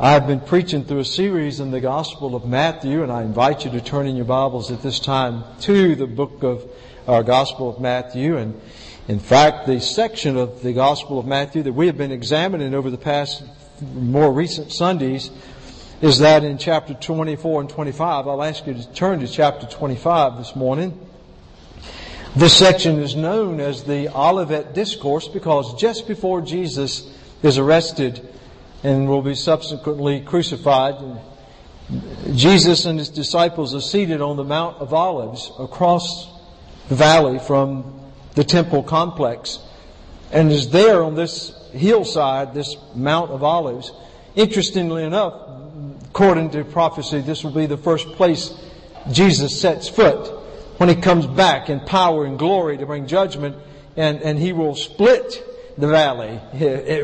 I've been preaching through a series in the Gospel of Matthew, and I invite you to turn in your Bibles at this time to the book of our Gospel of Matthew. And in fact, the section of the Gospel of Matthew that we have been examining over the past more recent Sundays is that in chapter 24 and 25. I'll ask you to turn to chapter 25 this morning. This section is known as the Olivet Discourse because just before Jesus is arrested and will be subsequently crucified, Jesus and his disciples are seated on the Mount of Olives across the valley from the temple complex and is there on this hillside, this Mount of Olives. Interestingly enough, according to prophecy, this will be the first place Jesus sets foot when he comes back in power and glory to bring judgment, and, and he will split the valley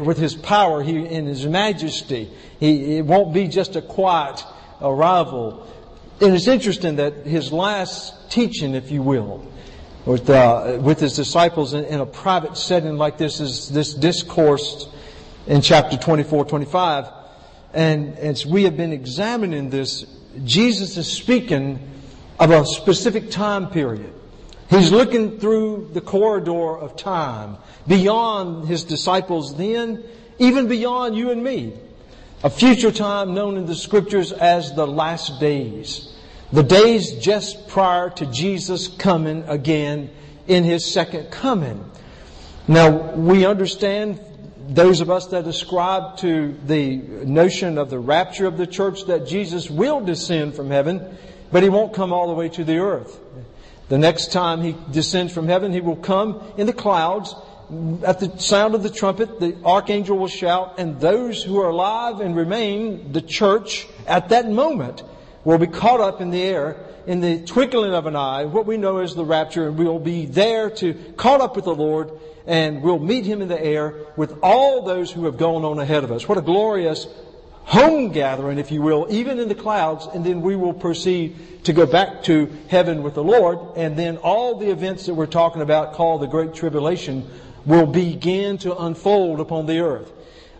with his power he, in his majesty. He, it won't be just a quiet arrival. And it's interesting that his last teaching, if you will, with, uh, with his disciples in, in, a private setting like this is this discourse in chapter 24, 25. And as we have been examining this, Jesus is speaking of a specific time period. He's looking through the corridor of time, beyond his disciples then, even beyond you and me. A future time known in the scriptures as the last days. The days just prior to Jesus coming again in his second coming. Now, we understand those of us that ascribe to the notion of the rapture of the church that Jesus will descend from heaven but he won't come all the way to the earth. The next time he descends from heaven, he will come in the clouds. At the sound of the trumpet, the archangel will shout, and those who are alive and remain, the church, at that moment, will be caught up in the air in the twinkling of an eye, what we know as the rapture, and we'll be there to caught up with the Lord, and we'll meet him in the air with all those who have gone on ahead of us. What a glorious home gathering, if you will, even in the clouds, and then we will proceed to go back to heaven with the Lord, and then all the events that we're talking about, called the Great Tribulation, will begin to unfold upon the earth.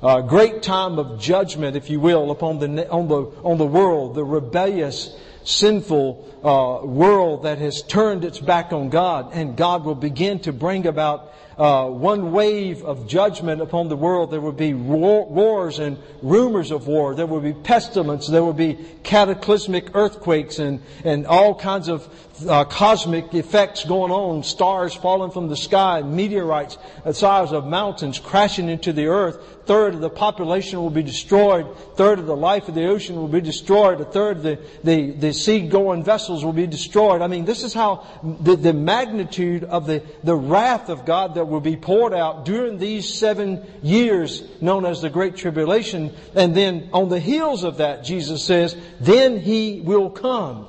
A great time of judgment, if you will, upon the, on the, on the world, the rebellious, sinful uh, world that has turned its back on God, and God will begin to bring about uh, one wave of judgment upon the world. There will be wars and rumors of war. There will be pestilence. There will be cataclysmic earthquakes and, and all kinds of uh, cosmic effects going on. Stars falling from the sky, meteorites the size of mountains crashing into the earth. Third of the population will be destroyed. Third of the life of the ocean will be destroyed. A third of the, the, the sea-going vessels will be destroyed. I mean, this is how the, the magnitude of the, the wrath of God that will be poured out during these seven years known as the Great Tribulation. And then on the heels of that, Jesus says, then He will come.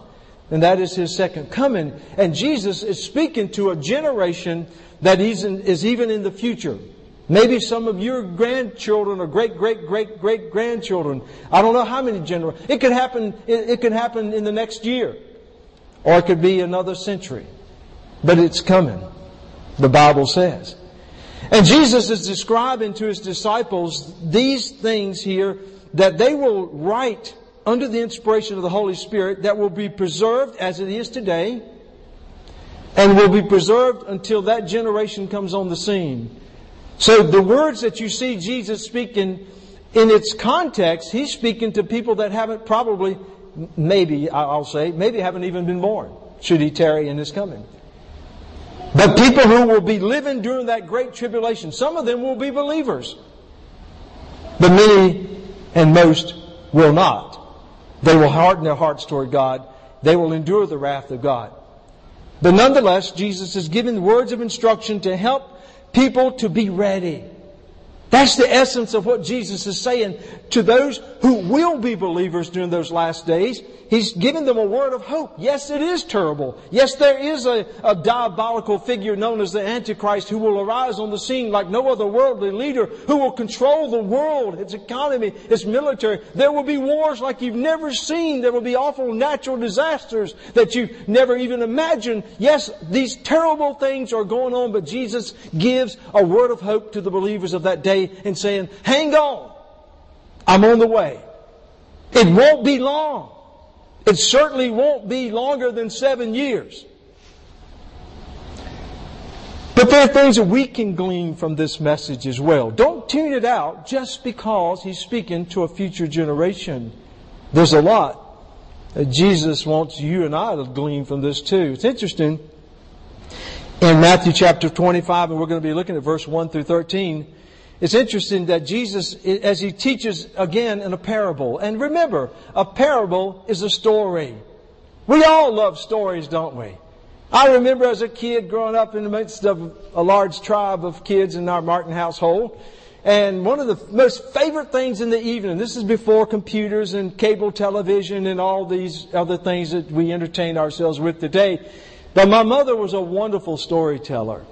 And that is His second coming. And Jesus is speaking to a generation that is even in the future. Maybe some of your grandchildren or great, great, great, great grandchildren. I don't know how many generations. It could happen, it, it could happen in the next year. Or it could be another century. But it's coming. The Bible says. And Jesus is describing to his disciples these things here that they will write under the inspiration of the Holy Spirit that will be preserved as it is today and will be preserved until that generation comes on the scene. So the words that you see Jesus speaking in its context, he's speaking to people that haven't probably, maybe, I'll say, maybe haven't even been born, should he tarry in his coming. But people who will be living during that great tribulation, some of them will be believers. But many and most will not. They will harden their hearts toward God. They will endure the wrath of God. But nonetheless, Jesus is giving words of instruction to help people to be ready. That's the essence of what Jesus is saying to those who will be believers during those last days. He's giving them a word of hope. Yes, it is terrible. Yes, there is a, a, diabolical figure known as the Antichrist who will arise on the scene like no other worldly leader who will control the world, its economy, its military. There will be wars like you've never seen. There will be awful natural disasters that you've never even imagined. Yes, these terrible things are going on, but Jesus gives a word of hope to the believers of that day and saying, hang on. I'm on the way. It won't be long. It certainly won't be longer than seven years. But there are things that we can glean from this message as well. Don't tune it out just because he's speaking to a future generation. There's a lot that Jesus wants you and I to glean from this too. It's interesting. In Matthew chapter 25, and we're going to be looking at verse 1 through 13, it's interesting that Jesus, as he teaches again in a parable, and remember, a parable is a story. We all love stories, don't we? I remember as a kid growing up in the midst of a large tribe of kids in our Martin household, and one of the most favorite things in the evening, this is before computers and cable television and all these other things that we entertain ourselves with today, but my mother was a wonderful storyteller.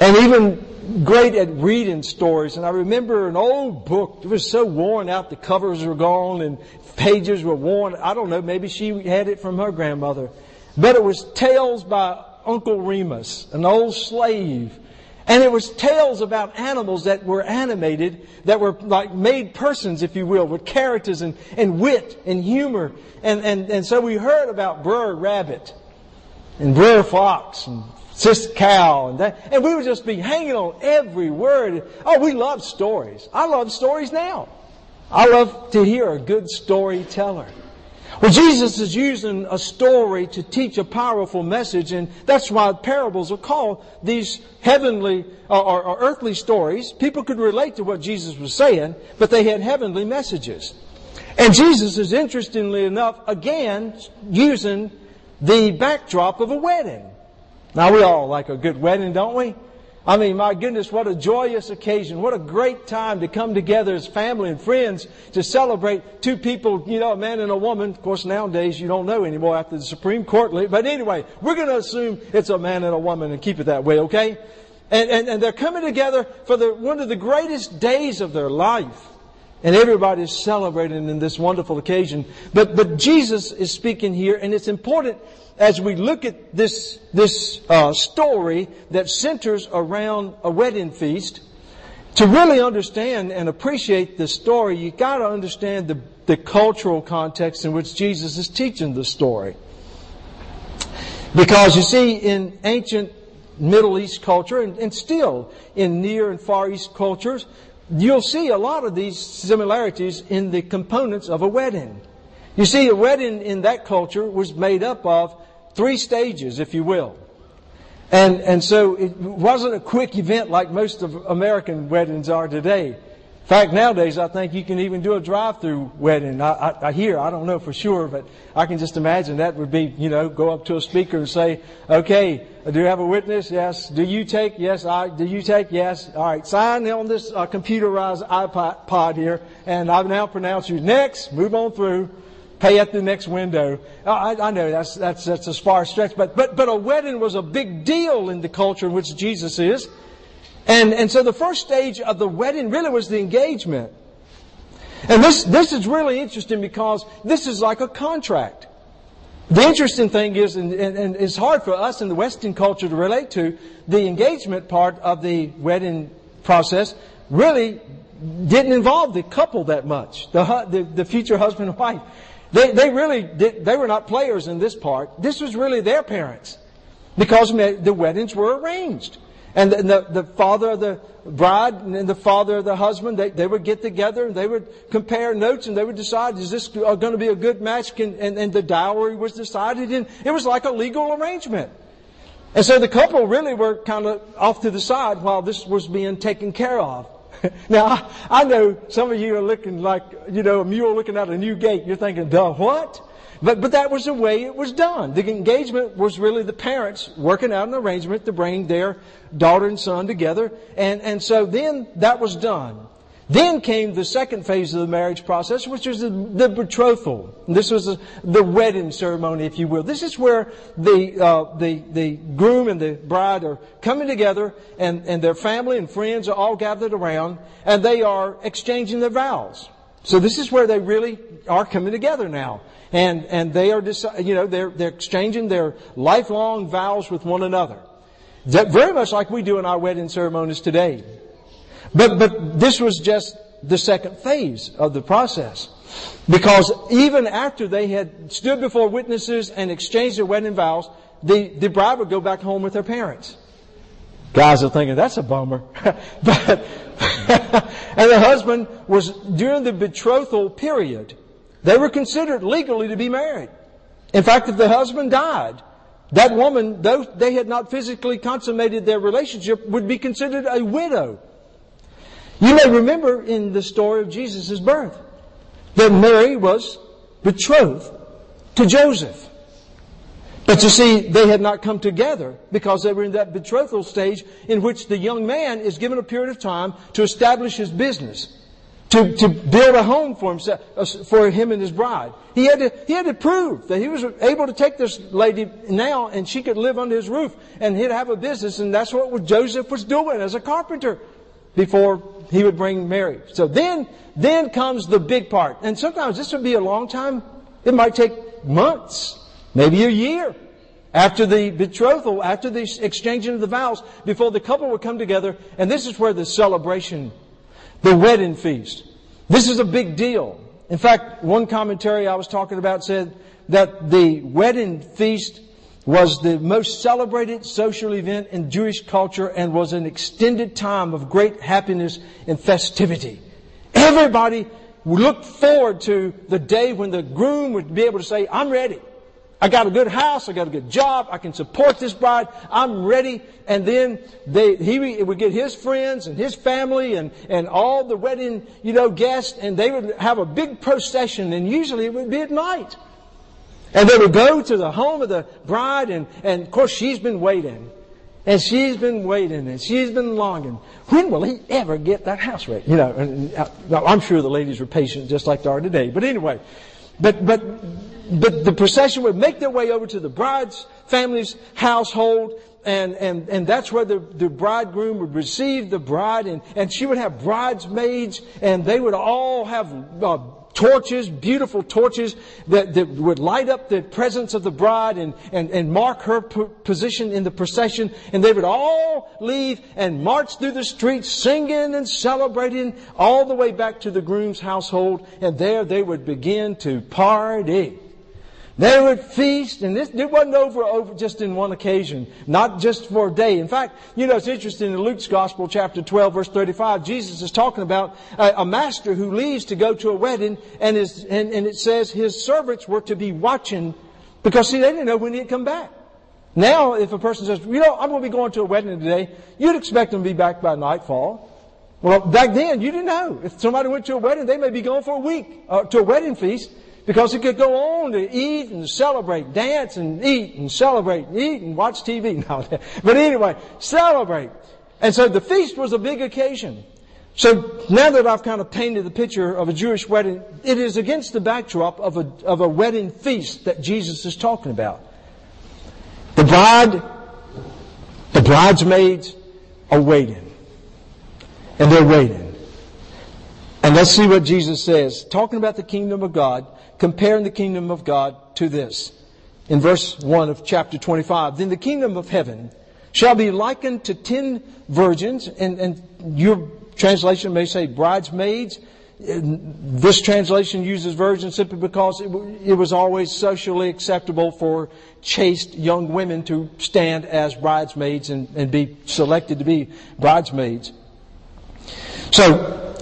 And even great at reading stories. And I remember an old book. It was so worn out. The covers were gone and pages were worn. I don't know. Maybe she had it from her grandmother. But it was Tales by Uncle Remus, an old slave. And it was tales about animals that were animated, that were like made persons, if you will, with characters and, and wit and humor. And, and, and so we heard about Brer Rabbit and Brer Fox and Sis Cow and that. And we would just be hanging on every word. Oh, we love stories. I love stories now. I love to hear a good storyteller. Well, Jesus is using a story to teach a powerful message, and that's why parables are called these heavenly or, or, earthly stories. People could relate to what Jesus was saying, but they had heavenly messages. And Jesus is, interestingly enough, again, using the backdrop of a wedding. Now we all like a good wedding, don't we? I mean, my goodness, what a joyous occasion. What a great time to come together as family and friends to celebrate two people, you know, a man and a woman. Of course, nowadays you don't know anymore after the Supreme Court. But anyway, we're going to assume it's a man and a woman and keep it that way, okay? And, and, and they're coming together for the, one of the greatest days of their life. And everybody's celebrating in this wonderful occasion. But, but Jesus is speaking here, and it's important as we look at this, this uh, story that centers around a wedding feast, to really understand and appreciate the story, you got to understand the, the cultural context in which Jesus is teaching the story. Because you see, in ancient Middle East culture, and, and still in Near and Far East cultures, you'll see a lot of these similarities in the components of a wedding. You see, a wedding in that culture was made up of three stages, if you will. And, and so it wasn't a quick event like most of American weddings are today. In fact, nowadays I think you can even do a drive-through wedding. I, I, I, hear, I don't know for sure, but I can just imagine that would be, you know, go up to a speaker and say, okay, do you have a witness? Yes. Do you take? Yes. I, do you take? Yes. All right. Sign on this uh, computerized iPod here, and I've now pronounced you next. Move on through pay at the next window. I, I know that's, that's, that's a far stretch, but, but, but a wedding was a big deal in the culture in which Jesus is. And, and so the first stage of the wedding really was the engagement. And this, this is really interesting because this is like a contract. The interesting thing is, and, and, and, it's hard for us in the Western culture to relate to, the engagement part of the wedding process really didn't involve the couple that much, the, the, the future husband and wife. They, they really did, they were not players in this part. This was really their parents because the weddings were arranged. And the, the, the, father of the bride and the father of the husband, they, they would get together and they would compare notes and they would decide, is this going to be a good match? And, and, and the dowry was decided and it was like a legal arrangement. And so the couple really were kind of off to the side while this was being taken care of. now, I, I, know some of you are looking like, you know, a mule looking out a new gate. You're thinking, the what? But, but that was the way it was done. The engagement was really the parents working out an arrangement to bring their daughter and son together. And, and so then that was done. Then came the second phase of the marriage process, which was the, the betrothal. This was the, the, wedding ceremony, if you will. This is where the, uh, the, the groom and the bride are coming together and, and their family and friends are all gathered around and they are exchanging their vows. So this is where they really are coming together now. And, and they are, you know, they're, they're exchanging their lifelong vows with one another. Very much like we do in our wedding ceremonies today. But, but this was just the second phase of the process. Because even after they had stood before witnesses and exchanged their wedding vows, the, the bride would go back home with her parents. Guys are thinking, that's a bummer. but, and the husband was, during the betrothal period, they were considered legally to be married. In fact, if the husband died, that woman, though they had not physically consummated their relationship, would be considered a widow. You may remember in the story of Jesus' birth that Mary was betrothed to Joseph. But you see, they had not come together because they were in that betrothal stage in which the young man is given a period of time to establish his business, to, to build a home for himself, uh, for him and his bride. He had to, he had to prove that he was able to take this lady now and she could live under his roof and he'd have a business and that's what Joseph was doing as a carpenter before he would bring Mary. So then, then comes the big part. And sometimes this would be a long time. It might take months maybe a year after the betrothal, after the exchanging of the vows, before the couple would come together. And this is where the celebration, the wedding feast. This is a big deal. In fact, one commentary I was talking about said that the wedding feast was the most celebrated social event in Jewish culture and was an extended time of great happiness and festivity. Everybody looked forward to the day when the groom would be able to say, I'm ready. I got a good house. I got a good job. I can support this bride. I'm ready. And then they, he would get his friends and his family and, and all the wedding, you know, guests and they would have a big procession and usually it would be at night. And they would go to the home of the bride and, and of course she's been waiting. And she's been waiting and she's been longing. When will he ever get that house ready? You know, and, uh, I'm sure the ladies were patient just like they are today. But anyway, but, but but the procession would make their way over to the bride's family's household, and, and, and that's where the, the bridegroom would receive the bride, and, and she would have bridesmaids, and they would all have uh, torches, beautiful torches that, that would light up the presence of the bride and, and, and mark her position in the procession. And they would all leave and march through the streets singing and celebrating all the way back to the groom's household. And there they would begin to party. They would feast, and this it wasn't over, over just in one occasion, not just for a day. In fact, you know, it's interesting in Luke's Gospel, chapter 12, verse 35, Jesus is talking about a, a master who leaves to go to a wedding, and, is, and, and it says his servants were to be watching, because see, they didn't know when he'd come back. Now, if a person says, you know, I'm going to be going to a wedding today, you'd expect them to be back by nightfall. Well, back then, you didn't know. If somebody went to a wedding, they may be going for a week, uh, to a wedding feast, because he could go on to eat and celebrate, dance and eat and celebrate, and eat and watch TV. But anyway, celebrate. And so the feast was a big occasion. So now that I've kind of painted the picture of a Jewish wedding, it is against the backdrop of a, of a wedding feast that Jesus is talking about. The bride, the bridesmaids are waiting. And they're waiting. And let's see what Jesus says. Talking about the kingdom of God, comparing the kingdom of God to this. In verse 1 of chapter 25, then the kingdom of heaven shall be likened to ten virgins, and, and your translation may say bridesmaids. This translation uses virgins simply because it, it was always socially acceptable for chaste young women to stand as bridesmaids and, and be selected to be bridesmaids. So,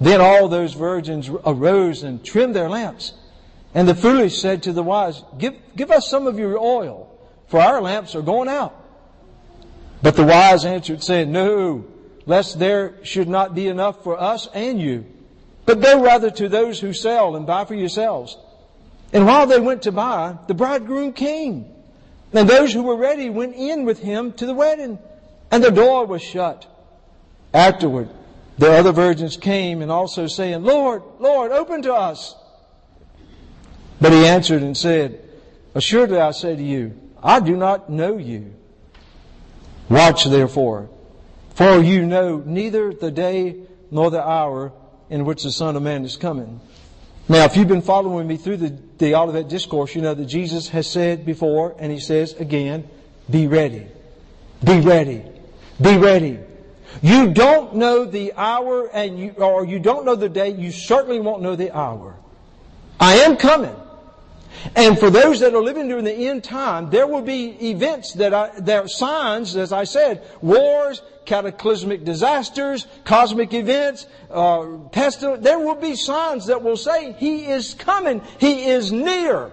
Then all those virgins arose and trimmed their lamps. And the foolish said to the wise, give, give us some of your oil, for our lamps are going out. But the wise answered, saying, No, lest there should not be enough for us and you. But go rather to those who sell and buy for yourselves. And while they went to buy, the bridegroom came. And those who were ready went in with him to the wedding. And the door was shut. Afterward, the other virgins came and also saying, Lord, Lord, open to us. But he answered and said, Assuredly I say to you, I do not know you. Watch therefore, for you know neither the day nor the hour in which the Son of Man is coming. Now, if you've been following me through the, the Olivet Discourse, you know that Jesus has said before, and he says again, be ready. Be ready. Be ready. You don't know the hour and you, or you don't know the day, you certainly won't know the hour. I am coming. And for those that are living during the end time, there will be events that are, there are signs, as I said, wars, cataclysmic disasters, cosmic events, uh, pestilence. There will be signs that will say, He is coming. He is near.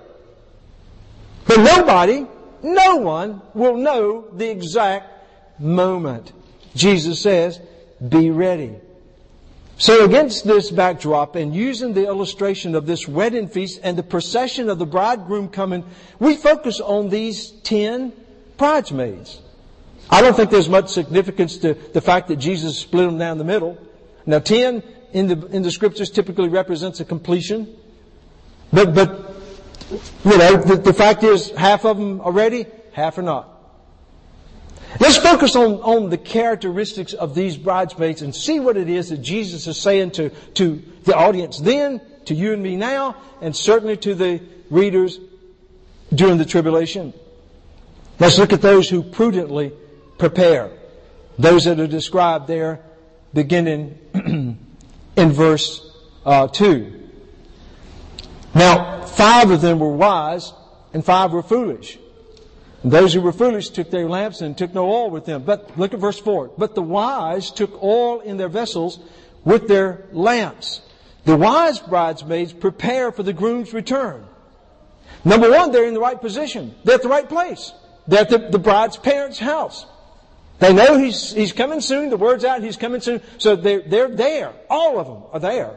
But nobody, no one will know the exact moment. Jesus says, be ready. So against this backdrop and using the illustration of this wedding feast and the procession of the bridegroom coming, we focus on these ten bridesmaids. I don't think there's much significance to the fact that Jesus split them down the middle. Now ten in the, in the scriptures typically represents a completion. But, but, you know, the, the fact is half of them are ready, half are not. Let's focus on, on the characteristics of these bridesmaids and see what it is that Jesus is saying to, to the audience then, to you and me now, and certainly to the readers during the tribulation. Let's look at those who prudently prepare. Those that are described there beginning in verse uh, 2. Now, five of them were wise and five were foolish. Those who were foolish took their lamps and took no oil with them. But look at verse 4. But the wise took oil in their vessels with their lamps. The wise bridesmaids prepare for the groom's return. Number one, they're in the right position. They're at the right place. They're at the, the bride's parents' house. They know he's, he's coming soon. The word's out, he's coming soon. So they're, they're there. All of them are there.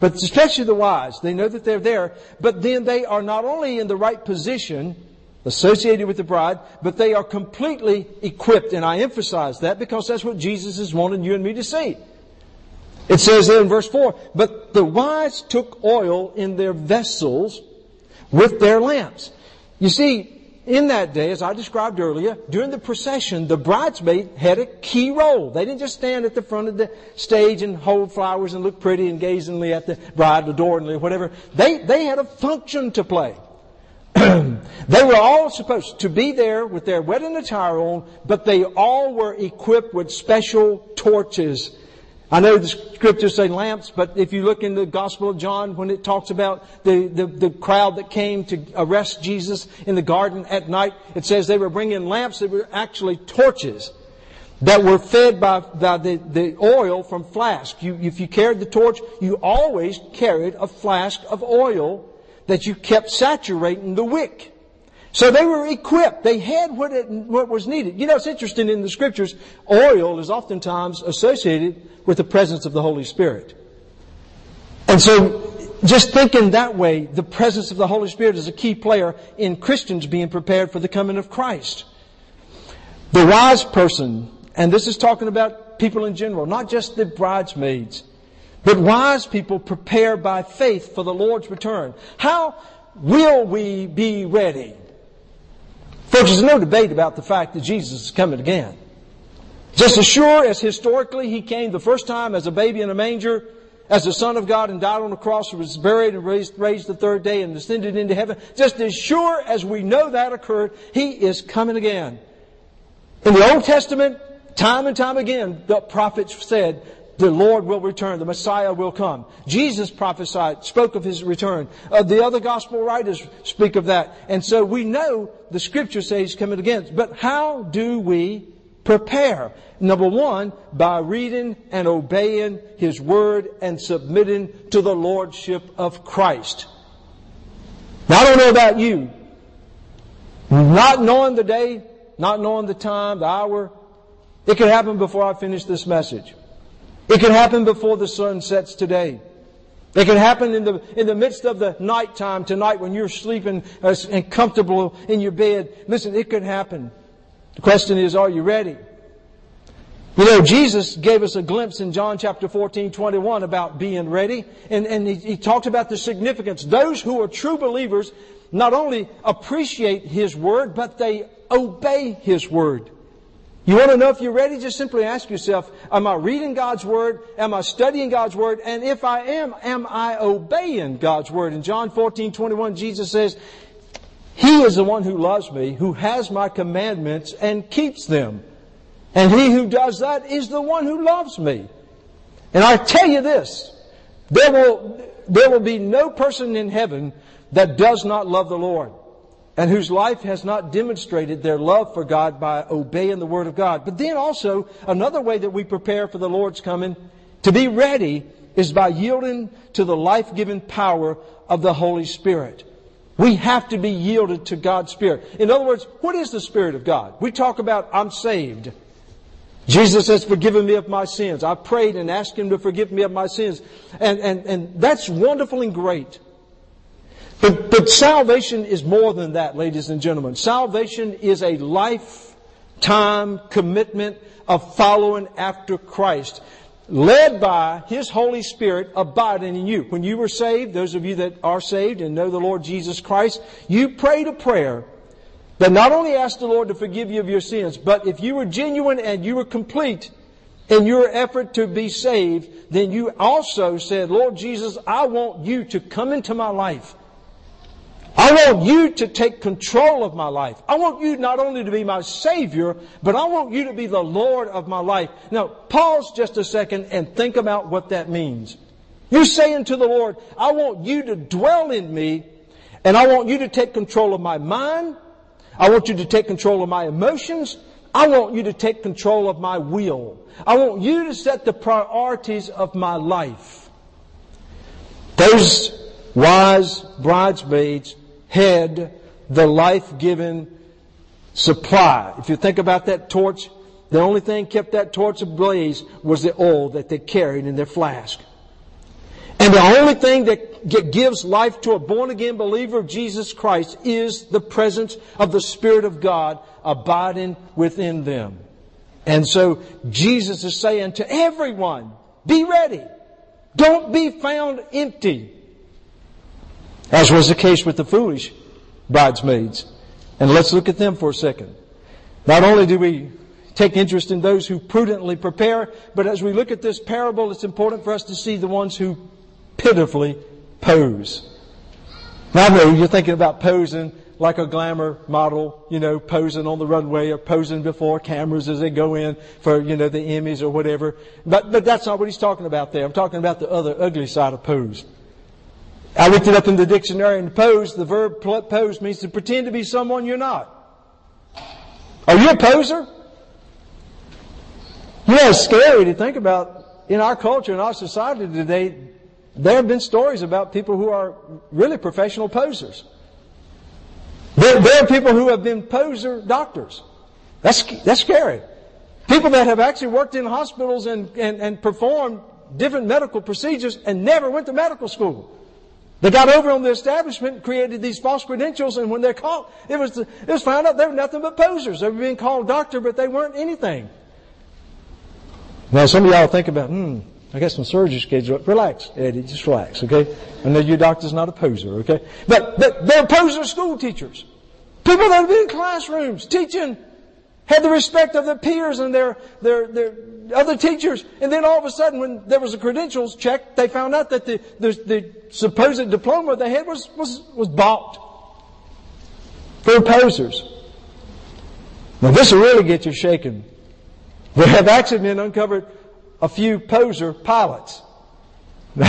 But especially the wise, they know that they're there. But then they are not only in the right position, associated with the bride, but they are completely equipped. And I emphasize that because that's what Jesus is wanting you and me to see. It says there in verse 4, but the wise took oil in their vessels with their lamps. You see, in that day, as I described earlier, during the procession, the bridesmaid had a key role. They didn't just stand at the front of the stage and hold flowers and look pretty and gazingly at the bride, adoringly, or whatever. They, they had a function to play. they were all supposed to be there with their wedding attire on, but they all were equipped with special torches. I know the scriptures say lamps, but if you look in the Gospel of John, when it talks about the, the, the, crowd that came to arrest Jesus in the garden at night, it says they were bringing lamps that were actually torches that were fed by, by the, the oil from flask. You, if you carried the torch, you always carried a flask of oil that you kept saturating the wick. So they were equipped. They had what, it, what was needed. You know, it's interesting in the scriptures, oil is oftentimes associated with the presence of the Holy Spirit. And so, just thinking that way, the presence of the Holy Spirit is a key player in Christians being prepared for the coming of Christ. The wise person, and this is talking about people in general, not just the bridesmaids, but wise people prepare by faith for the Lord's return. How will we be ready? Folks, there's no debate about the fact that Jesus is coming again. Just as sure as historically he came the first time as a baby in a manger, as the Son of God and died on the cross, and was buried and raised, raised the third day and ascended into heaven, just as sure as we know that occurred, he is coming again. In the Old Testament, time and time again, the prophets said, the Lord will return. The Messiah will come. Jesus prophesied, spoke of his return. Uh, the other gospel writers speak of that. And so we know the scripture says he's coming again. But how do we prepare? Number one, by reading and obeying his word and submitting to the lordship of Christ. Now I don't know about you. Not knowing the day, not knowing the time, the hour, it could happen before I finish this message. It can happen before the sun sets today. It can happen in the, in the midst of the nighttime tonight when you're sleeping uh, and comfortable in your bed. Listen, it could happen. The question is, are you ready? You know, Jesus gave us a glimpse in John chapter 14, 21 about being ready. And, and he, he talked about the significance. Those who are true believers not only appreciate His Word, but they obey His Word. You want to know if you're ready? Just simply ask yourself, am I reading God's Word? Am I studying God's Word? And if I am, am I obeying God's Word? In John 14, 21, Jesus says, He is the one who loves me, who has my commandments and keeps them. And he who does that is the one who loves me. And I tell you this, there will, there will be no person in heaven that does not love the Lord and whose life has not demonstrated their love for God by obeying the Word of God. But then also, another way that we prepare for the Lord's coming, to be ready, is by yielding to the life-giving power of the Holy Spirit. We have to be yielded to God's Spirit. In other words, what is the Spirit of God? We talk about, I'm saved. Jesus has forgiven me of my sins. I prayed and asked Him to forgive me of my sins. And, and, and that's wonderful and great. But, but salvation is more than that, ladies and gentlemen. Salvation is a lifetime commitment of following after Christ, led by His Holy Spirit abiding in you. When you were saved, those of you that are saved and know the Lord Jesus Christ, you prayed a prayer that not only asked the Lord to forgive you of your sins, but if you were genuine and you were complete in your effort to be saved, then you also said, Lord Jesus, I want you to come into my life. I want you to take control of my life. I want you not only to be my Savior, but I want you to be the Lord of my life. Now, pause just a second and think about what that means. You're saying to the Lord, I want you to dwell in me, and I want you to take control of my mind. I want you to take control of my emotions. I want you to take control of my will. I want you to set the priorities of my life. Those wise bridesmaids had the life-giving supply. If you think about that torch, the only thing kept that torch ablaze was the oil that they carried in their flask. And the only thing that gives life to a born again believer of Jesus Christ is the presence of the Spirit of God abiding within them. And so Jesus is saying to everyone, be ready. Don't be found empty as was the case with the foolish bridesmaids. And let's look at them for a second. Not only do we take interest in those who prudently prepare, but as we look at this parable, it's important for us to see the ones who pitifully pose. Now I know you're thinking about posing like a glamour model, you know, posing on the runway or posing before cameras as they go in for, you know, the Emmys or whatever. But, but that's not what he's talking about there. I'm talking about the other ugly side of pose. I looked it up in the dictionary and pose, the verb pose means to pretend to be someone you're not. Are you a poser? You know, it's scary to think about in our culture, in our society today, there have been stories about people who are really professional posers. There, there are people who have been poser doctors. That's, that's scary. People that have actually worked in hospitals and, and, and performed different medical procedures and never went to medical school. They got over on the establishment, created these false credentials, and when they're caught, it was, it was found out they were nothing but posers. They were being called doctor, but they weren't anything. Now, some of y'all think about, hmm, I got some surgery scheduled. Relax, Eddie, just relax, okay? I know your doctor's not a poser, okay? But, but they're poser school teachers. People that have been in classrooms teaching had the respect of their peers and their, their, their other teachers. And then all of a sudden, when there was a credentials check, they found out that the, the, the supposed diploma they had was, was, was bought. for posers. Now this will really get you shaken. They have actually been uncovered a few poser pilots. People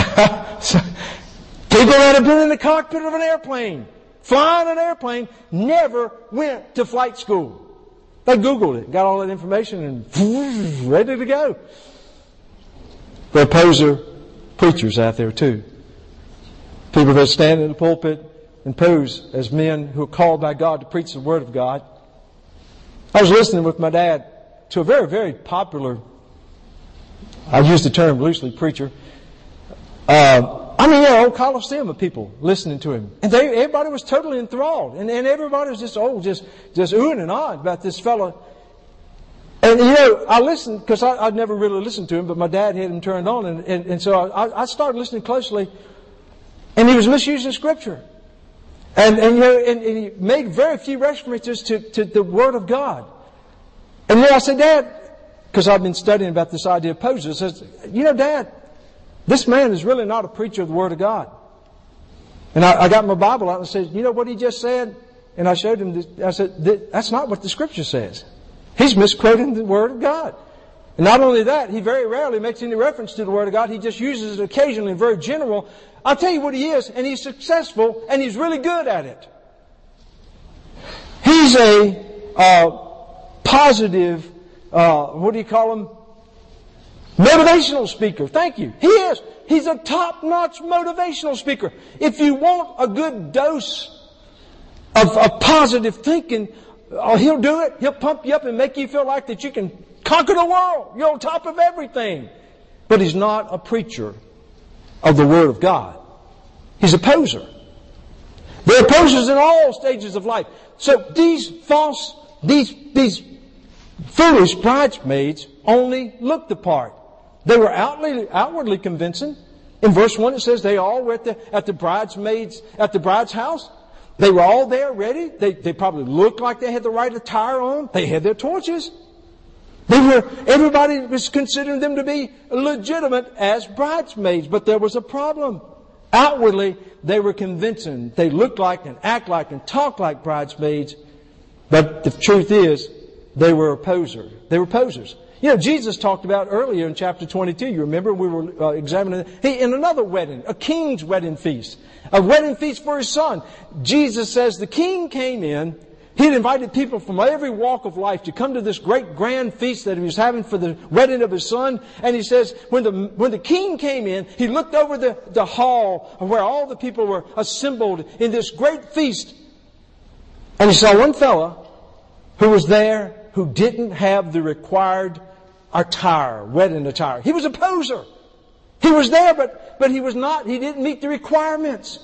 that have been in the cockpit of an airplane, flying an airplane, never went to flight school. They Googled it, got all that information, and ready to go. There are poser preachers out there too. People that stand in the pulpit and pose as men who are called by God to preach the Word of God. I was listening with my dad to a very, very popular, I use the term loosely, preacher. Uh, I mean, yeah, old coliseum of people listening to him. And they, everybody was totally enthralled. And, and everybody was just, oh, just, just oohing and ahhing about this fellow. And you know, I listened because I'd never really listened to him, but my dad had him turned on, and, and, and so I, I started listening closely, and he was misusing scripture. And, and, you know, and, and he made very few references to, to the Word of God. And then I said, Dad, because I've been studying about this idea of posers, I said, you know, Dad, this man is really not a preacher of the Word of God. And I, I got my Bible out and said, you know what he just said? And I showed him, this, I said, that's not what the Scripture says. He's misquoting the Word of God. And not only that, he very rarely makes any reference to the Word of God. He just uses it occasionally, very general. I'll tell you what he is, and he's successful, and he's really good at it. He's a uh, positive, uh, what do you call him? Motivational speaker. Thank you. He is. He's a top-notch motivational speaker. If you want a good dose of, of positive thinking, oh, he'll do it. He'll pump you up and make you feel like that you can conquer the world. You're on top of everything. But he's not a preacher of the Word of God. He's a poser. There are posers in all stages of life. So these false, these, these foolish bridesmaids only looked the part. They were outwardly, outwardly convincing. In verse 1 it says they all were at the, at the bridesmaids, at the bride's house. They were all there ready. They, they probably looked like they had the right attire on. They had their torches. They were, everybody was considering them to be legitimate as bridesmaids, but there was a problem. Outwardly, they were convincing. They looked like and act like and talk like bridesmaids, but the truth is, they were a poser. They were posers. You know, Jesus talked about earlier in chapter 22, you remember we were uh, examining, he, in another wedding, a king's wedding feast, a wedding feast for his son. Jesus says the king came in, he had invited people from every walk of life to come to this great grand feast that he was having for the wedding of his son. And he says, when the, when the king came in, he looked over the, the hall where all the people were assembled in this great feast. And he saw one fellow who was there who didn't have the required attire, wedding attire. He was a poser. He was there, but, but he was not, he didn't meet the requirements.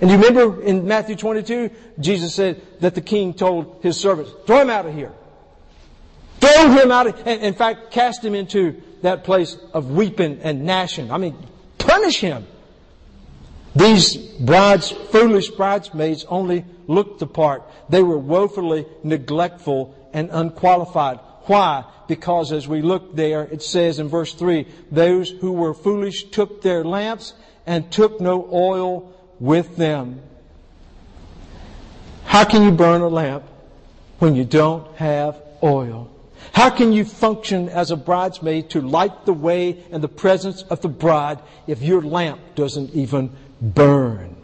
And you remember in Matthew 22, Jesus said that the king told his servants, throw him out of here. Throw him out of, and in fact, cast him into that place of weeping and gnashing. I mean, punish him. These brides, foolish bridesmaids only looked the part. They were woefully neglectful and unqualified. Why? Because as we look there, it says in verse 3, those who were foolish took their lamps and took no oil with them. How can you burn a lamp when you don't have oil? How can you function as a bridesmaid to light the way in the presence of the bride if your lamp doesn't even burn?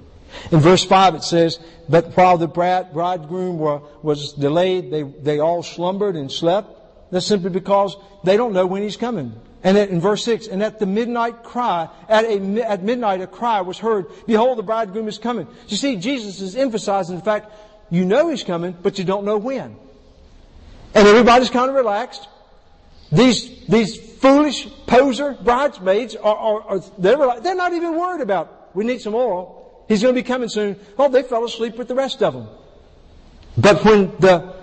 In verse 5 it says, But while the bridegroom was delayed, they, they all slumbered and slept. That's simply because they don't know when he's coming. And in verse 6, and at the midnight cry, at, a, at midnight a cry was heard, Behold, the bridegroom is coming. You see, Jesus is emphasizing the fact, you know he's coming, but you don't know when. And everybody's kind of relaxed. These, these foolish poser bridesmaids are, are, are they're, they're not even worried about, we need some oil. He's going to be coming soon. Oh, they fell asleep with the rest of them. But when the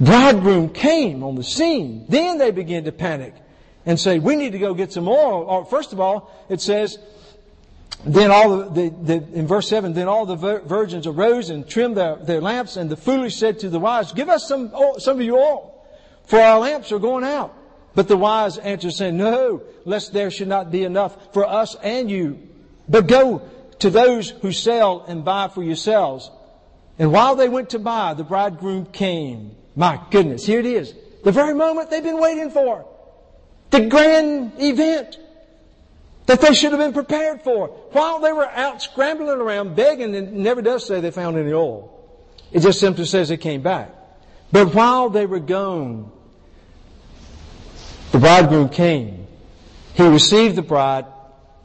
bridegroom came on the scene, then they began to panic and say, we need to go get some oil. First of all, it says, then all the, the, the, in verse 7, then all the virgins arose and trimmed their, their lamps, and the foolish said to the wise, give us some, oil, some of your oil, for our lamps are going out. But the wise answered, saying, no, lest there should not be enough for us and you. But go to those who sell and buy for yourselves. And while they went to buy, the bridegroom came. My goodness, here it is. The very moment they've been waiting for. The grand event that they should have been prepared for. While they were out scrambling around begging, and it never does say they found any oil. It just simply says they came back. But while they were gone, the bridegroom came. He received the bride,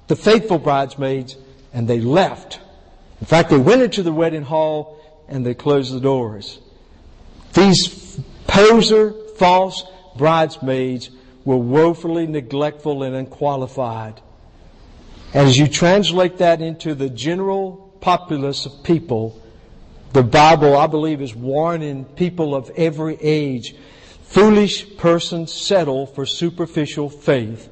the faithful bridesmaids, and they left. In fact, they went into the wedding hall and they closed the doors. These poser, false bridesmaids were woefully neglectful and unqualified. As you translate that into the general populace of people, the Bible, I believe, is warning people of every age. foolish persons settle for superficial faith.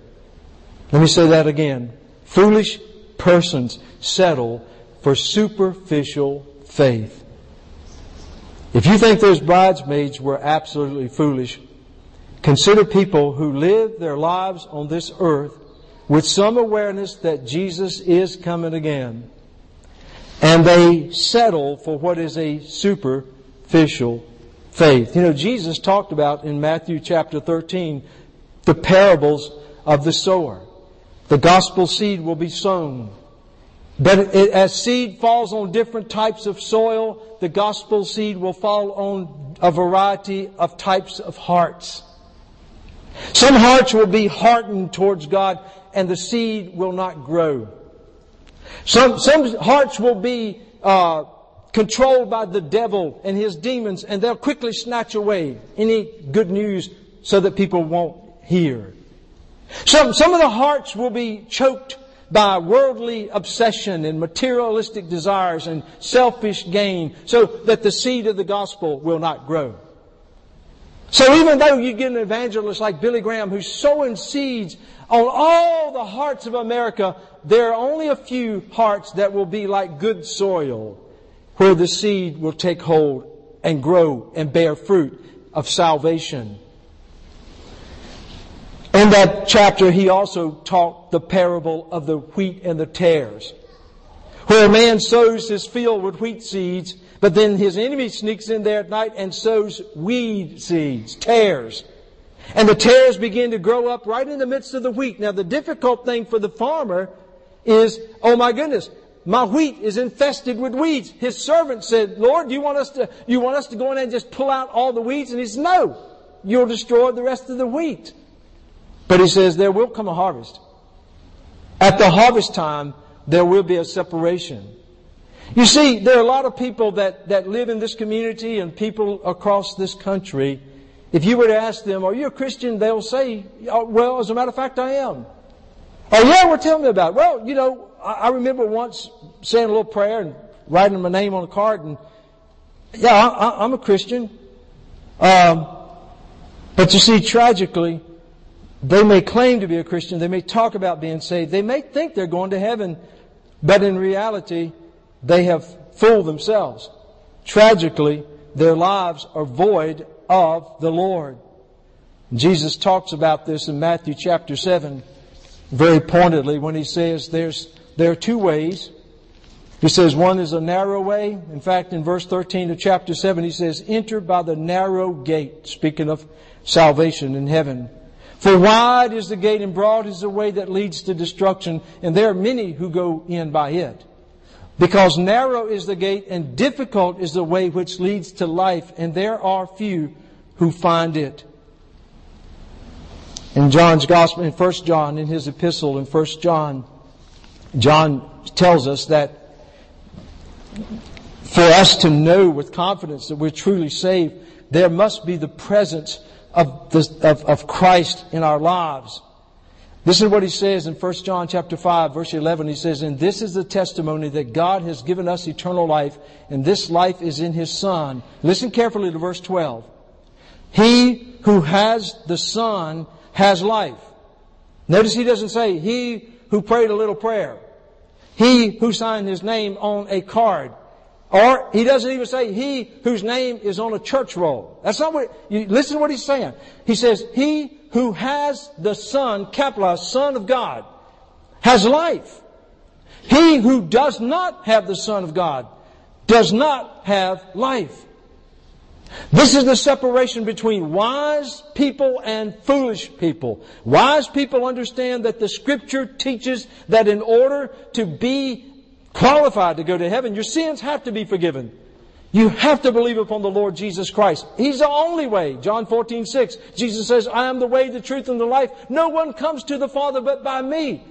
Let me say that again. Foolish persons settle for superficial faith. If you think those bridesmaids were absolutely foolish, consider people who live their lives on this earth with some awareness that Jesus is coming again. And they settle for what is a superficial faith. You know, Jesus talked about in Matthew chapter 13 the parables of the sower. The gospel seed will be sown. But as seed falls on different types of soil, the gospel seed will fall on a variety of types of hearts. Some hearts will be hardened towards God and the seed will not grow. Some, some hearts will be uh, controlled by the devil and his demons and they'll quickly snatch away any good news so that people won't hear. Some, some of the hearts will be choked by worldly obsession and materialistic desires and selfish gain so that the seed of the gospel will not grow. So even though you get an evangelist like Billy Graham who's sowing seeds on all the hearts of America, there are only a few hearts that will be like good soil where the seed will take hold and grow and bear fruit of salvation. In that chapter, he also taught the parable of the wheat and the tares, where a man sows his field with wheat seeds, but then his enemy sneaks in there at night and sows weed seeds, tares. And the tares begin to grow up right in the midst of the wheat. Now the difficult thing for the farmer is, oh my goodness, my wheat is infested with weeds. His servant said, Lord, do you want us to, you want us to go in and just pull out all the weeds? And he said, no, you'll destroy the rest of the wheat. But he says there will come a harvest. At the harvest time, there will be a separation. You see, there are a lot of people that, that live in this community and people across this country. If you were to ask them, are you a Christian? They'll say, oh, well, as a matter of fact, I am. Oh yeah, well tell me about it. Well, you know, I, I remember once saying a little prayer and writing my name on a card and yeah, I, am a Christian. Um, but you see, tragically, they may claim to be a Christian. They may talk about being saved. They may think they're going to heaven, but in reality, they have fooled themselves. Tragically, their lives are void of the Lord. Jesus talks about this in Matthew chapter 7 very pointedly when he says there's, there are two ways. He says one is a narrow way. In fact, in verse 13 of chapter 7, he says, enter by the narrow gate, speaking of salvation in heaven. For wide is the gate and broad is the way that leads to destruction, and there are many who go in by it. Because narrow is the gate and difficult is the way which leads to life, and there are few who find it. In John's Gospel, in 1 John, in his epistle in 1 John, John tells us that for us to know with confidence that we're truly saved, there must be the presence of, of, of Christ in our lives. This is what he says in 1 John chapter 5 verse 11. He says, And this is the testimony that God has given us eternal life, and this life is in his Son. Listen carefully to verse 12. He who has the Son has life. Notice he doesn't say, he who prayed a little prayer. He who signed his name on a card. Or he doesn't even say he whose name is on a church roll. That's not what, you listen to what he's saying. He says, he who has the Son, capitalized, Son of God, has life. He who does not have the Son of God does not have life. This is the separation between wise people and foolish people. Wise people understand that the scripture teaches that in order to be qualified to go to heaven. Your sins have to be forgiven. You have to believe upon the Lord Jesus Christ. He's the only way. John 14, 6. Jesus says, I am the way, the truth, and the life. No one comes to the Father but by me.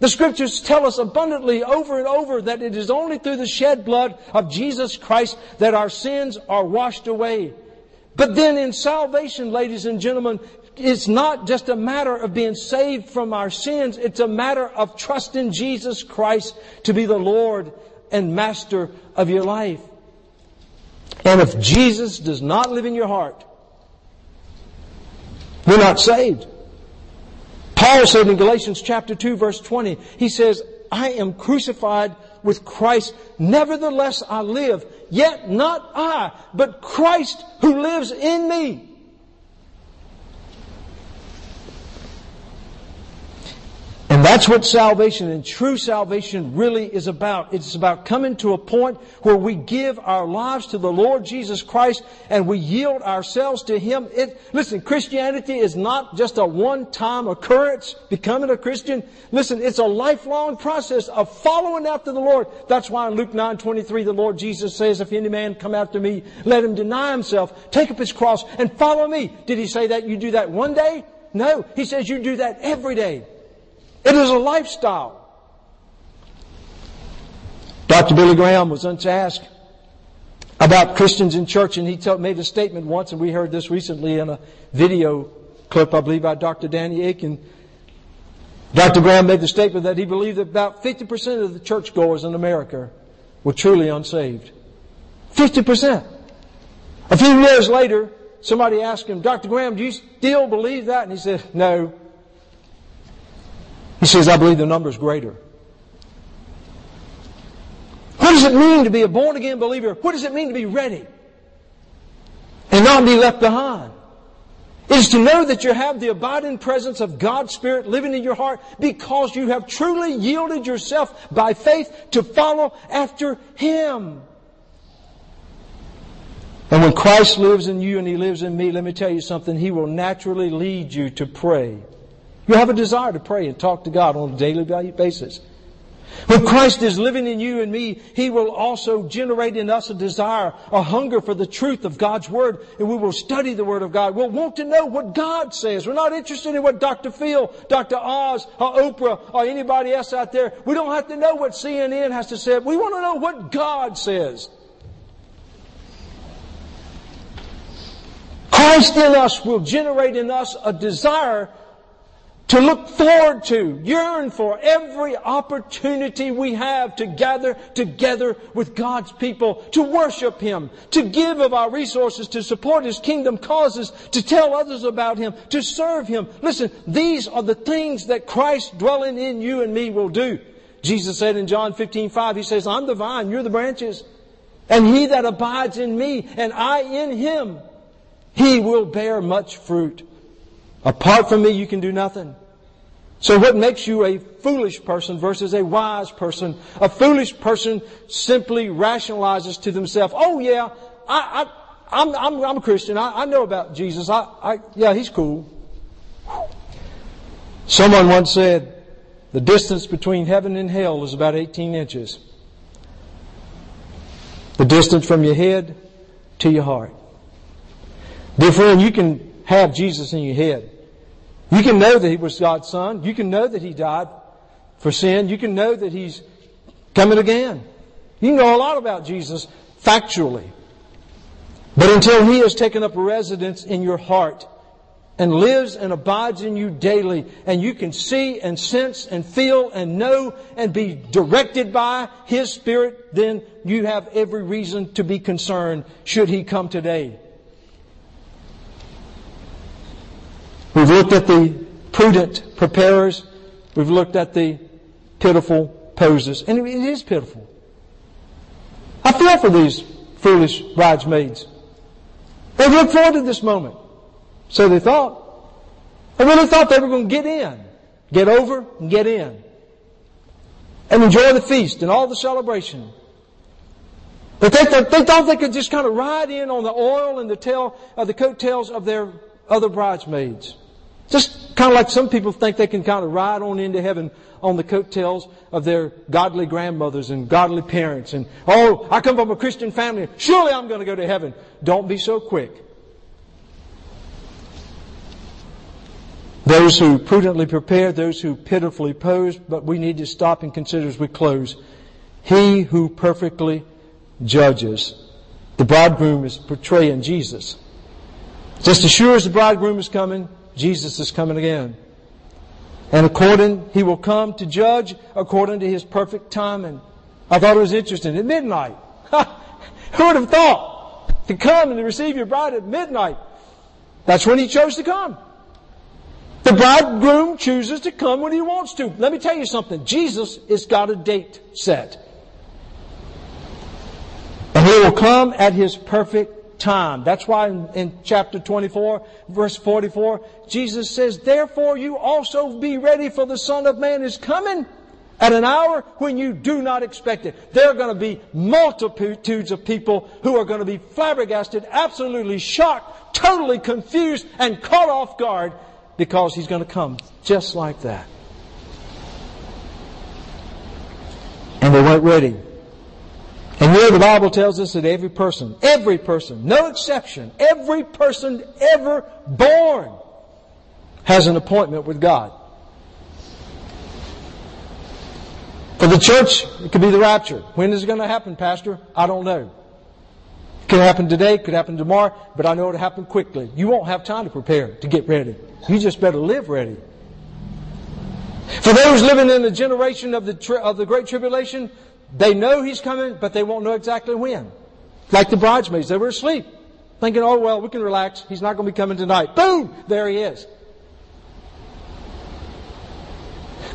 The scriptures tell us abundantly over and over that it is only through the shed blood of Jesus Christ that our sins are washed away. But then in salvation, ladies and gentlemen, it's not just a matter of being saved from our sins. It's a matter of trusting Jesus Christ to be the Lord and Master of your life. And if Jesus does not live in your heart, we're not saved. Paul said in Galatians chapter 2 verse 20, he says, I am crucified with Christ. Nevertheless I live. Yet not I, but Christ who lives in me. That's what salvation and true salvation really is about. It's about coming to a point where we give our lives to the Lord Jesus Christ and we yield ourselves to Him. It, listen, Christianity is not just a one-time occurrence, becoming a Christian. Listen, it's a lifelong process of following after the Lord. That's why in Luke 9, 23, the Lord Jesus says, if any man come after me, let him deny himself, take up his cross, and follow me. Did He say that you do that one day? No. He says you do that every day. It is a lifestyle. Dr. Billy Graham was once asked about Christians in church, and he made a statement once, and we heard this recently in a video clip, I believe, by Dr. Danny Akin. Dr. Graham made the statement that he believed that about 50% of the churchgoers in America were truly unsaved. 50%. A few years later, somebody asked him, Dr. Graham, do you still believe that? And he said, no. He says, I believe the number is greater. What does it mean to be a born again believer? What does it mean to be ready and not be left behind? It is to know that you have the abiding presence of God's Spirit living in your heart because you have truly yielded yourself by faith to follow after Him. And when Christ lives in you and He lives in me, let me tell you something, He will naturally lead you to pray. You have a desire to pray and talk to God on a daily basis. When Christ is living in you and me, He will also generate in us a desire, a hunger for the truth of God's Word, and we will study the Word of God. We'll want to know what God says. We're not interested in what Dr. Phil, Dr. Oz, or Oprah, or anybody else out there. We don't have to know what CNN has to say. We want to know what God says. Christ in us will generate in us a desire to look forward to, yearn for every opportunity we have to gather together with God's people, to worship Him, to give of our resources to support His kingdom causes, to tell others about Him, to serve Him. Listen, these are the things that Christ dwelling in you and me will do. Jesus said in John 15, 5, He says, I'm the vine, you're the branches. And he that abides in me and I in him, he will bear much fruit. Apart from me, you can do nothing. So what makes you a foolish person versus a wise person? A foolish person simply rationalizes to themselves, oh yeah, I, I, I'm, I'm, I'm a Christian. I, I know about Jesus. I, I, yeah, he's cool. Someone once said, the distance between heaven and hell is about 18 inches. The distance from your head to your heart. Dear friend, you can have Jesus in your head. You can know that He was God's Son. You can know that He died for sin. You can know that He's coming again. You can know a lot about Jesus factually. But until He has taken up a residence in your heart and lives and abides in you daily, and you can see and sense and feel and know and be directed by His Spirit, then you have every reason to be concerned should He come today. We've looked at the prudent preparers. We've looked at the pitiful posers. And it is pitiful. I feel for these foolish bridesmaids. They looked forward to this moment. So they thought. They really thought they were going to get in. Get over and get in. And enjoy the feast and all the celebration. But they, they thought they could just kind of ride in on the oil and the tail, uh, the coattails of their other bridesmaids. Just kind of like some people think they can kind of ride on into heaven on the coattails of their godly grandmothers and godly parents. And, oh, I come from a Christian family. Surely I'm going to go to heaven. Don't be so quick. Those who prudently prepare, those who pitifully pose, but we need to stop and consider as we close. He who perfectly judges. The bridegroom is portraying Jesus. Just as sure as the bridegroom is coming, Jesus is coming again. And according, He will come to judge according to His perfect timing. I thought it was interesting. At midnight. Who would have thought to come and to receive your bride at midnight? That's when He chose to come. The bridegroom chooses to come when he wants to. Let me tell you something. Jesus has got a date set. And he will come at his perfect time. That's why in, in, chapter 24, verse 44, Jesus says, Therefore you also be ready for the Son of Man is coming at an hour when you do not expect it. There are going to be multitudes of people who are going to be flabbergasted, absolutely shocked, totally confused, and caught off guard because he's going to come just like that. And they weren't ready. And here the Bible tells us that every person, every person, no exception, every person ever born has an appointment with God. For the church, it could be the rapture. When is it going to happen, Pastor? I don't know. It could happen today, it could happen tomorrow, but I know it'll happen quickly. You won't have time to prepare, to get ready. You just better live ready. For those living in the generation of the, tri- of the Great Tribulation, they know He's coming, but they won't know exactly when. Like the bridesmaids, they were asleep, thinking, oh well, we can relax. He's not going to be coming tonight. Boom! There He is.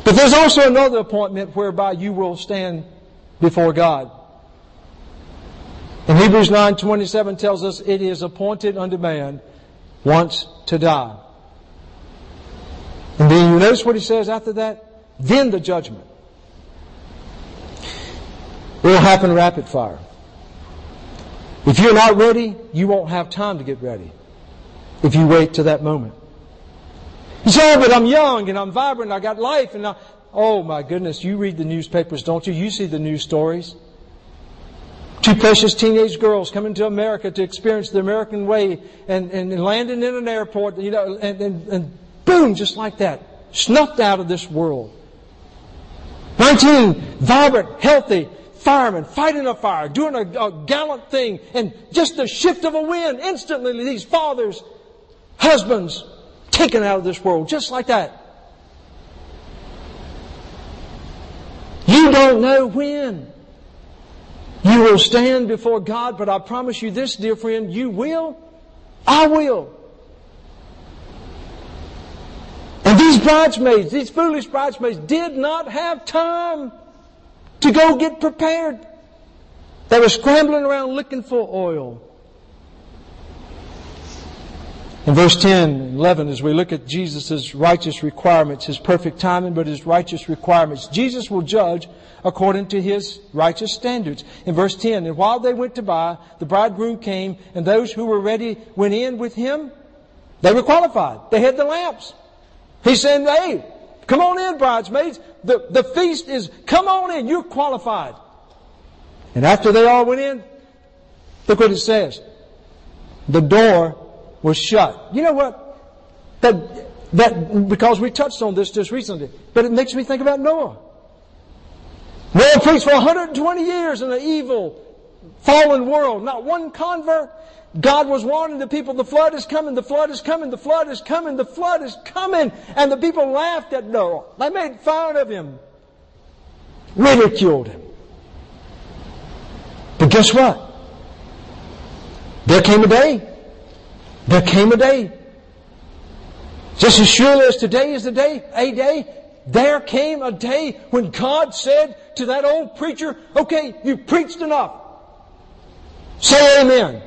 But there's also another appointment whereby you will stand before God. And Hebrews 9:27 tells us it is appointed unto man once to die. And then you notice what he says after that? Then the judgment. It will happen rapid fire. If you're not ready, you won't have time to get ready. If you wait to that moment. You say, oh, but I'm young and I'm vibrant, I got life and I, oh my goodness, you read the newspapers, don't you? You see the news stories. Two precious teenage girls coming to America to experience the American way and, and landing in an airport, you know, and, and, and boom, just like that, snuffed out of this world. 19 vibrant, healthy firemen fighting a fire, doing a, a gallant thing, and just the shift of a wind, instantly these fathers, husbands, taken out of this world, just like that. You don't know when you will stand before God, but I promise you this, dear friend, you will. I will. And these bridesmaids, these foolish bridesmaids, did not have time to go get prepared. They were scrambling around looking for oil. In verse 10 and 11, as we look at Jesus' righteous requirements, his perfect timing, but his righteous requirements, Jesus will judge according to his righteous standards. In verse 10, and while they went to buy, the bridegroom came, and those who were ready went in with him. They were qualified. They had the lamps. He's saying, hey, come on in, bridesmaids. The, the feast is, come on in. You're qualified. And after they all went in, look what it says. The door was shut. You know what? That, that, because we touched on this just recently, but it makes me think about Noah. Noah preached for 120 years in an evil, fallen world. Not one convert. God was warning the people, the flood is coming, the flood is coming, the flood is coming, the flood is coming. And the people laughed at Noah. They made fun of him. Ridiculed him. But guess what? There came a day there came a day. Just as surely as today is the day, a day, there came a day when God said to that old preacher, okay, you've preached enough. Say amen.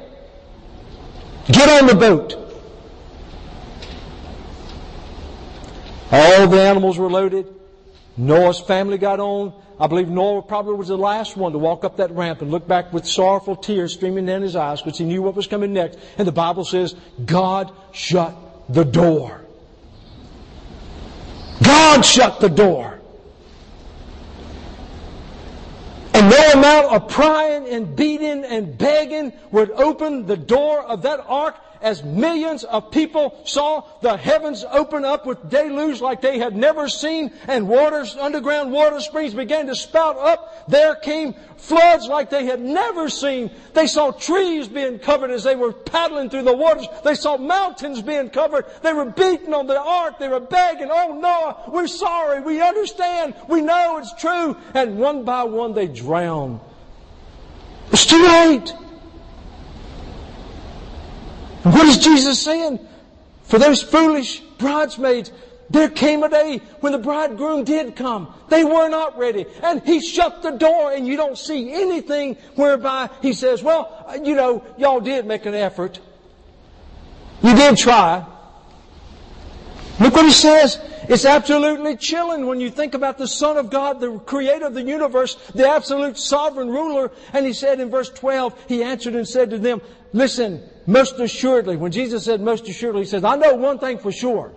Get on the boat. All the animals were loaded. Noah's family got on. I believe Noah probably was the last one to walk up that ramp and look back with sorrowful tears streaming down his eyes because he knew what was coming next. And the Bible says, God shut the door. God shut the door. And no amount of prying and beating and begging would open the door of that ark as millions of people saw the heavens open up with deluge like they had never seen and waters, underground water springs began to spout up, there came floods like they had never seen. They saw trees being covered as they were paddling through the waters. They saw mountains being covered. They were beaten on the ark. They were begging, Oh Noah, we're sorry. We understand. We know it's true. And one by one they drowned. It's too late. What Jesus saying? For those foolish bridesmaids, There came a day when the bridegroom did come. They were not ready. And he shut the door and you don't see anything whereby he says, well, you know, y'all did make an effort. You did try. Look what he says. It's absolutely chilling when you think about the Son of God, the creator of the universe, the absolute sovereign ruler. And he said in verse 12, he answered and said to them, listen, most assuredly, when Jesus said most assuredly, he says, I know one thing for sure.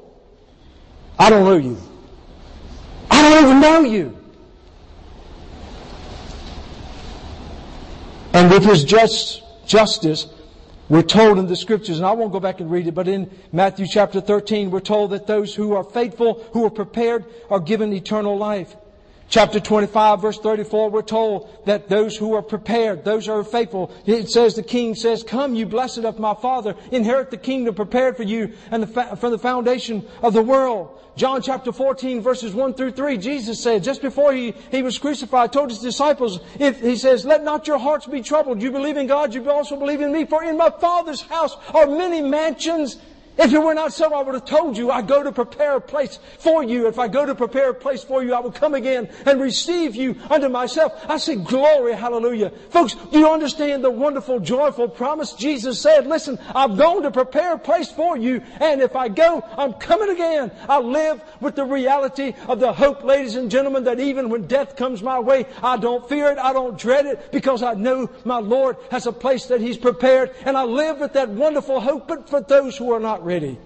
I don't know you. I don't even know you. And with his just justice, we're told in the scriptures, and I won't go back and read it, but in Matthew chapter 13, we're told that those who are faithful, who are prepared, are given eternal life. Chapter 25 verse 34, we're told that those who are prepared, those who are faithful, it says the king says, come you blessed of my father, inherit the kingdom prepared for you and the, from the foundation of the world. John chapter 14 verses 1 through 3, Jesus said, just before he, he was crucified, told his disciples, if, he says, let not your hearts be troubled. You believe in God, you also believe in me. For in my father's house are many mansions. If it were not so, I would have told you, I go to prepare a place for you. If I go to prepare a place for you, I will come again and receive you unto myself. I say, glory, hallelujah. Folks, do you understand the wonderful, joyful promise Jesus said? Listen, I've gone to prepare a place for you, and if I go, I'm coming again. I live with the reality of the hope, ladies and gentlemen, that even when death comes my way, I don't fear it, I don't dread it, because I know my Lord has a place that He's prepared, and I live with that wonderful hope, but for those who are not ready.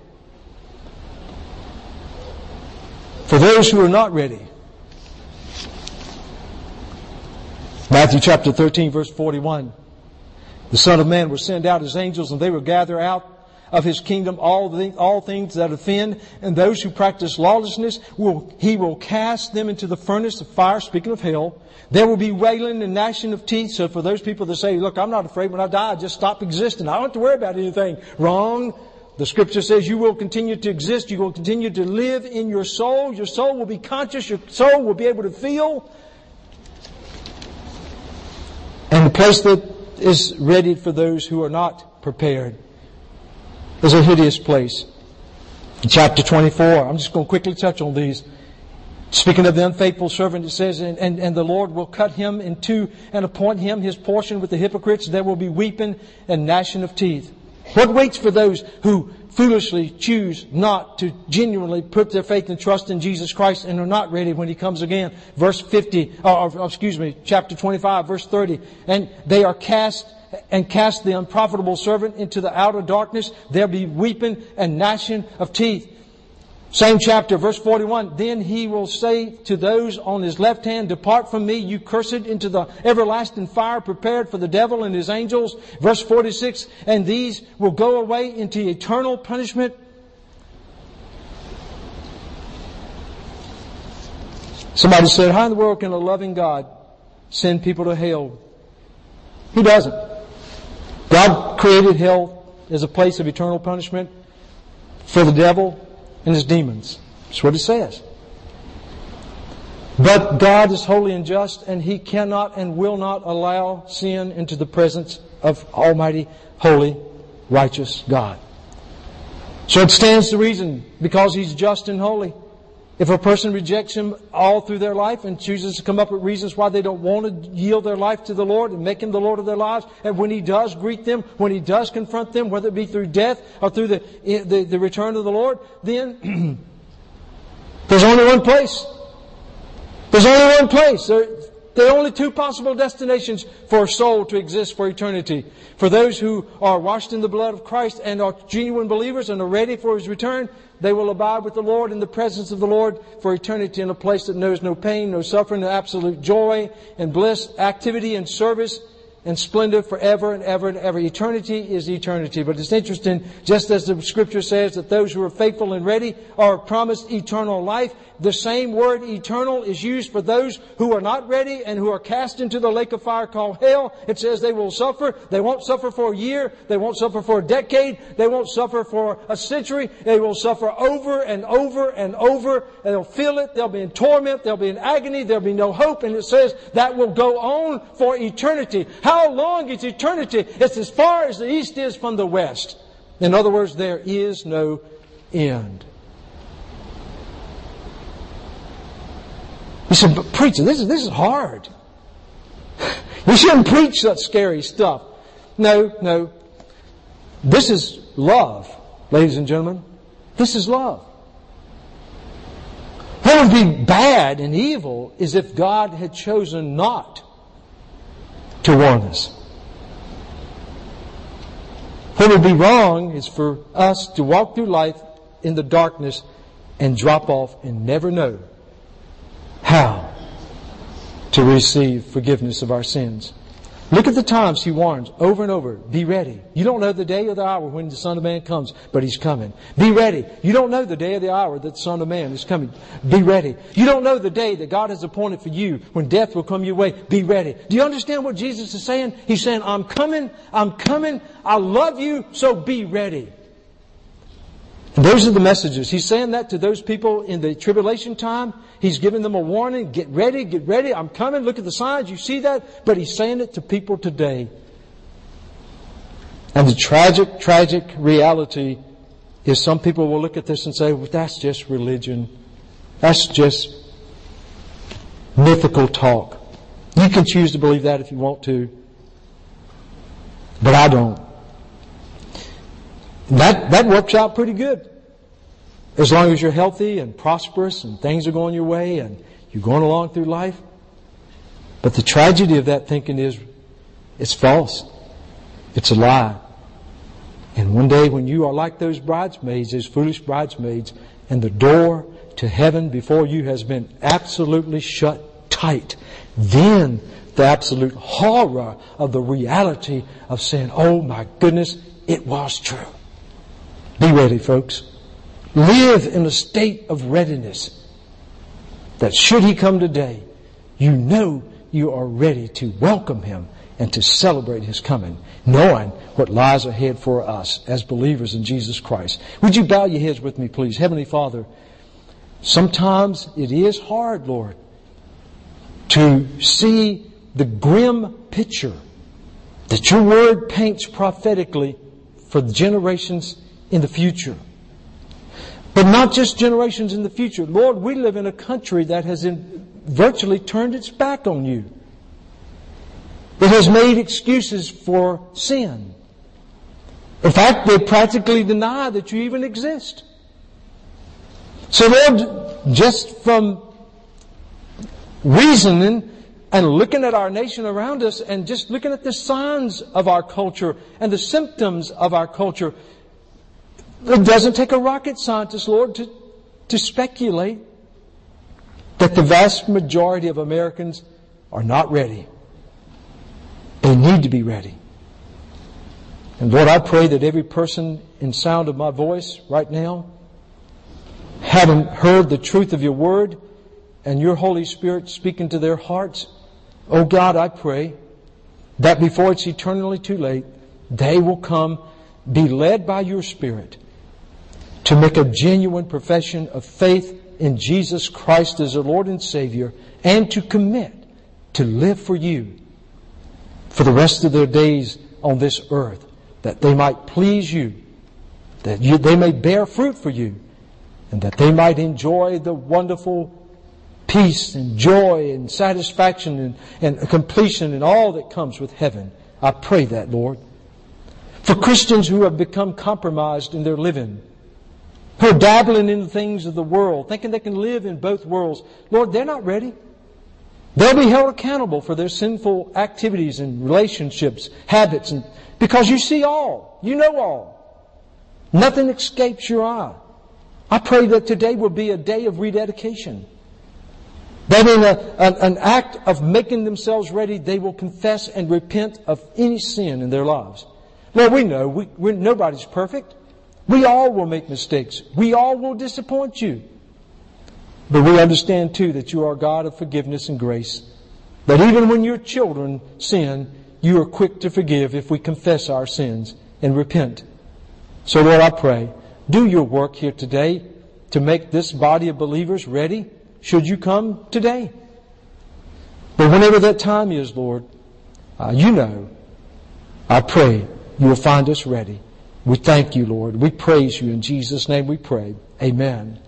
For those who are not ready. Matthew chapter 13 verse 41. The Son of Man will send out His angels and they will gather out of His kingdom all, the, all things that offend and those who practice lawlessness will, He will cast them into the furnace of fire, speaking of hell. There will be wailing and gnashing of teeth. So for those people that say, look, I'm not afraid when I die, I just stop existing. I don't have to worry about anything. Wrong. The scripture says you will continue to exist. You will continue to live in your soul. Your soul will be conscious. Your soul will be able to feel. And the place that is ready for those who are not prepared is a hideous place. In chapter 24, I'm just going to quickly touch on these. Speaking of the unfaithful servant, it says, and, and, and, the Lord will cut him in two and appoint him his portion with the hypocrites. There will be weeping and gnashing of teeth. What waits for those who foolishly choose not to genuinely put their faith and trust in Jesus Christ and are not ready when He comes again? Verse 50, uh, or, or excuse me, chapter 25, verse 30. And they are cast and cast the unprofitable servant into the outer darkness. There be weeping and gnashing of teeth. Same chapter, verse 41. Then he will say to those on his left hand, Depart from me, you cursed, into the everlasting fire prepared for the devil and his angels. Verse 46. And these will go away into eternal punishment. Somebody said, How in the world can a loving God send people to hell? He doesn't. God created hell as a place of eternal punishment for the devil and his demons. That's what it says. But God is holy and just, and He cannot and will not allow sin into the presence of Almighty, holy, righteous God. So it stands to reason, because He's just and holy, if a person rejects Him all through their life and chooses to come up with reasons why they don't want to yield their life to the Lord and make Him the Lord of their lives, and when He does greet them, when He does confront them, whether it be through death or through the, the, the return of the Lord, then there's only one place. There's only one place. There, there are only two possible destinations for a soul to exist for eternity. For those who are washed in the blood of Christ and are genuine believers and are ready for His return, they will abide with the Lord in the presence of the Lord for eternity in a place that knows no pain, no suffering, no absolute joy and bliss, activity and service and splendor forever and ever and ever. Eternity is eternity. But it's interesting, just as the scripture says that those who are faithful and ready are promised eternal life, the same word eternal is used for those who are not ready and who are cast into the lake of fire called hell. It says they will suffer. They won't suffer for a year. They won't suffer for a decade. They won't suffer for a century. They will suffer over and over and over. And they'll feel it. They'll be in torment. They'll be in agony. There'll be no hope. And it says that will go on for eternity. How long is eternity? It's as far as the east is from the west. In other words, there is no end. You said, but preacher, this is, this is hard. You shouldn't preach such scary stuff. No, no. This is love, ladies and gentlemen. This is love. What would be bad and evil is if God had chosen not to warn us. What would be wrong is for us to walk through life in the darkness and drop off and never know how to receive forgiveness of our sins. Look at the times he warns over and over. Be ready. You don't know the day or the hour when the Son of Man comes, but he's coming. Be ready. You don't know the day or the hour that the Son of Man is coming. Be ready. You don't know the day that God has appointed for you when death will come your way. Be ready. Do you understand what Jesus is saying? He's saying, I'm coming. I'm coming. I love you, so be ready. Those are the messages. He's saying that to those people in the tribulation time. He's giving them a warning. Get ready, get ready. I'm coming. Look at the signs. You see that? But he's saying it to people today. And the tragic, tragic reality is some people will look at this and say, well, that's just religion. That's just mythical talk. You can choose to believe that if you want to. But I don't. That, that works out pretty good. As long as you're healthy and prosperous and things are going your way and you're going along through life. But the tragedy of that thinking is it's false. It's a lie. And one day when you are like those bridesmaids, those foolish bridesmaids, and the door to heaven before you has been absolutely shut tight, then the absolute horror of the reality of sin, oh my goodness, it was true. Be ready, folks. Live in a state of readiness that should he come today, you know you are ready to welcome him and to celebrate his coming, knowing what lies ahead for us as believers in Jesus Christ. Would you bow your heads with me, please? Heavenly Father, sometimes it is hard, Lord, to see the grim picture that your word paints prophetically for the generations in the future. But not just generations in the future. Lord, we live in a country that has virtually turned its back on you. It has made excuses for sin. In fact, they practically deny that you even exist. So Lord, just from reasoning and looking at our nation around us and just looking at the signs of our culture and the symptoms of our culture, it doesn't take a rocket scientist, Lord, to, to speculate that the vast majority of Americans are not ready. They need to be ready. And Lord, I pray that every person in sound of my voice right now, having heard the truth of your word and your Holy Spirit speaking to their hearts, oh God, I pray that before it's eternally too late, they will come, be led by your Spirit, to make a genuine profession of faith in Jesus Christ as their Lord and Savior and to commit to live for you for the rest of their days on this earth that they might please you, that you, they may bear fruit for you, and that they might enjoy the wonderful peace and joy and satisfaction and, and completion and all that comes with heaven. I pray that, Lord. For Christians who have become compromised in their living, who are dabbling in the things of the world, thinking they can live in both worlds. Lord, they're not ready. They'll be held accountable for their sinful activities and relationships, habits, and because you see all. You know all. Nothing escapes your eye. I pray that today will be a day of rededication. That in a, an, an act of making themselves ready, they will confess and repent of any sin in their lives. Lord, we know we, nobody's perfect. We all will make mistakes. We all will disappoint you. But we understand too that you are God of forgiveness and grace. That even when your children sin, you are quick to forgive if we confess our sins and repent. So Lord, I pray, do your work here today to make this body of believers ready should you come today. But whenever that time is, Lord, uh, you know, I pray you will find us ready. We thank you, Lord. We praise you. In Jesus' name we pray. Amen.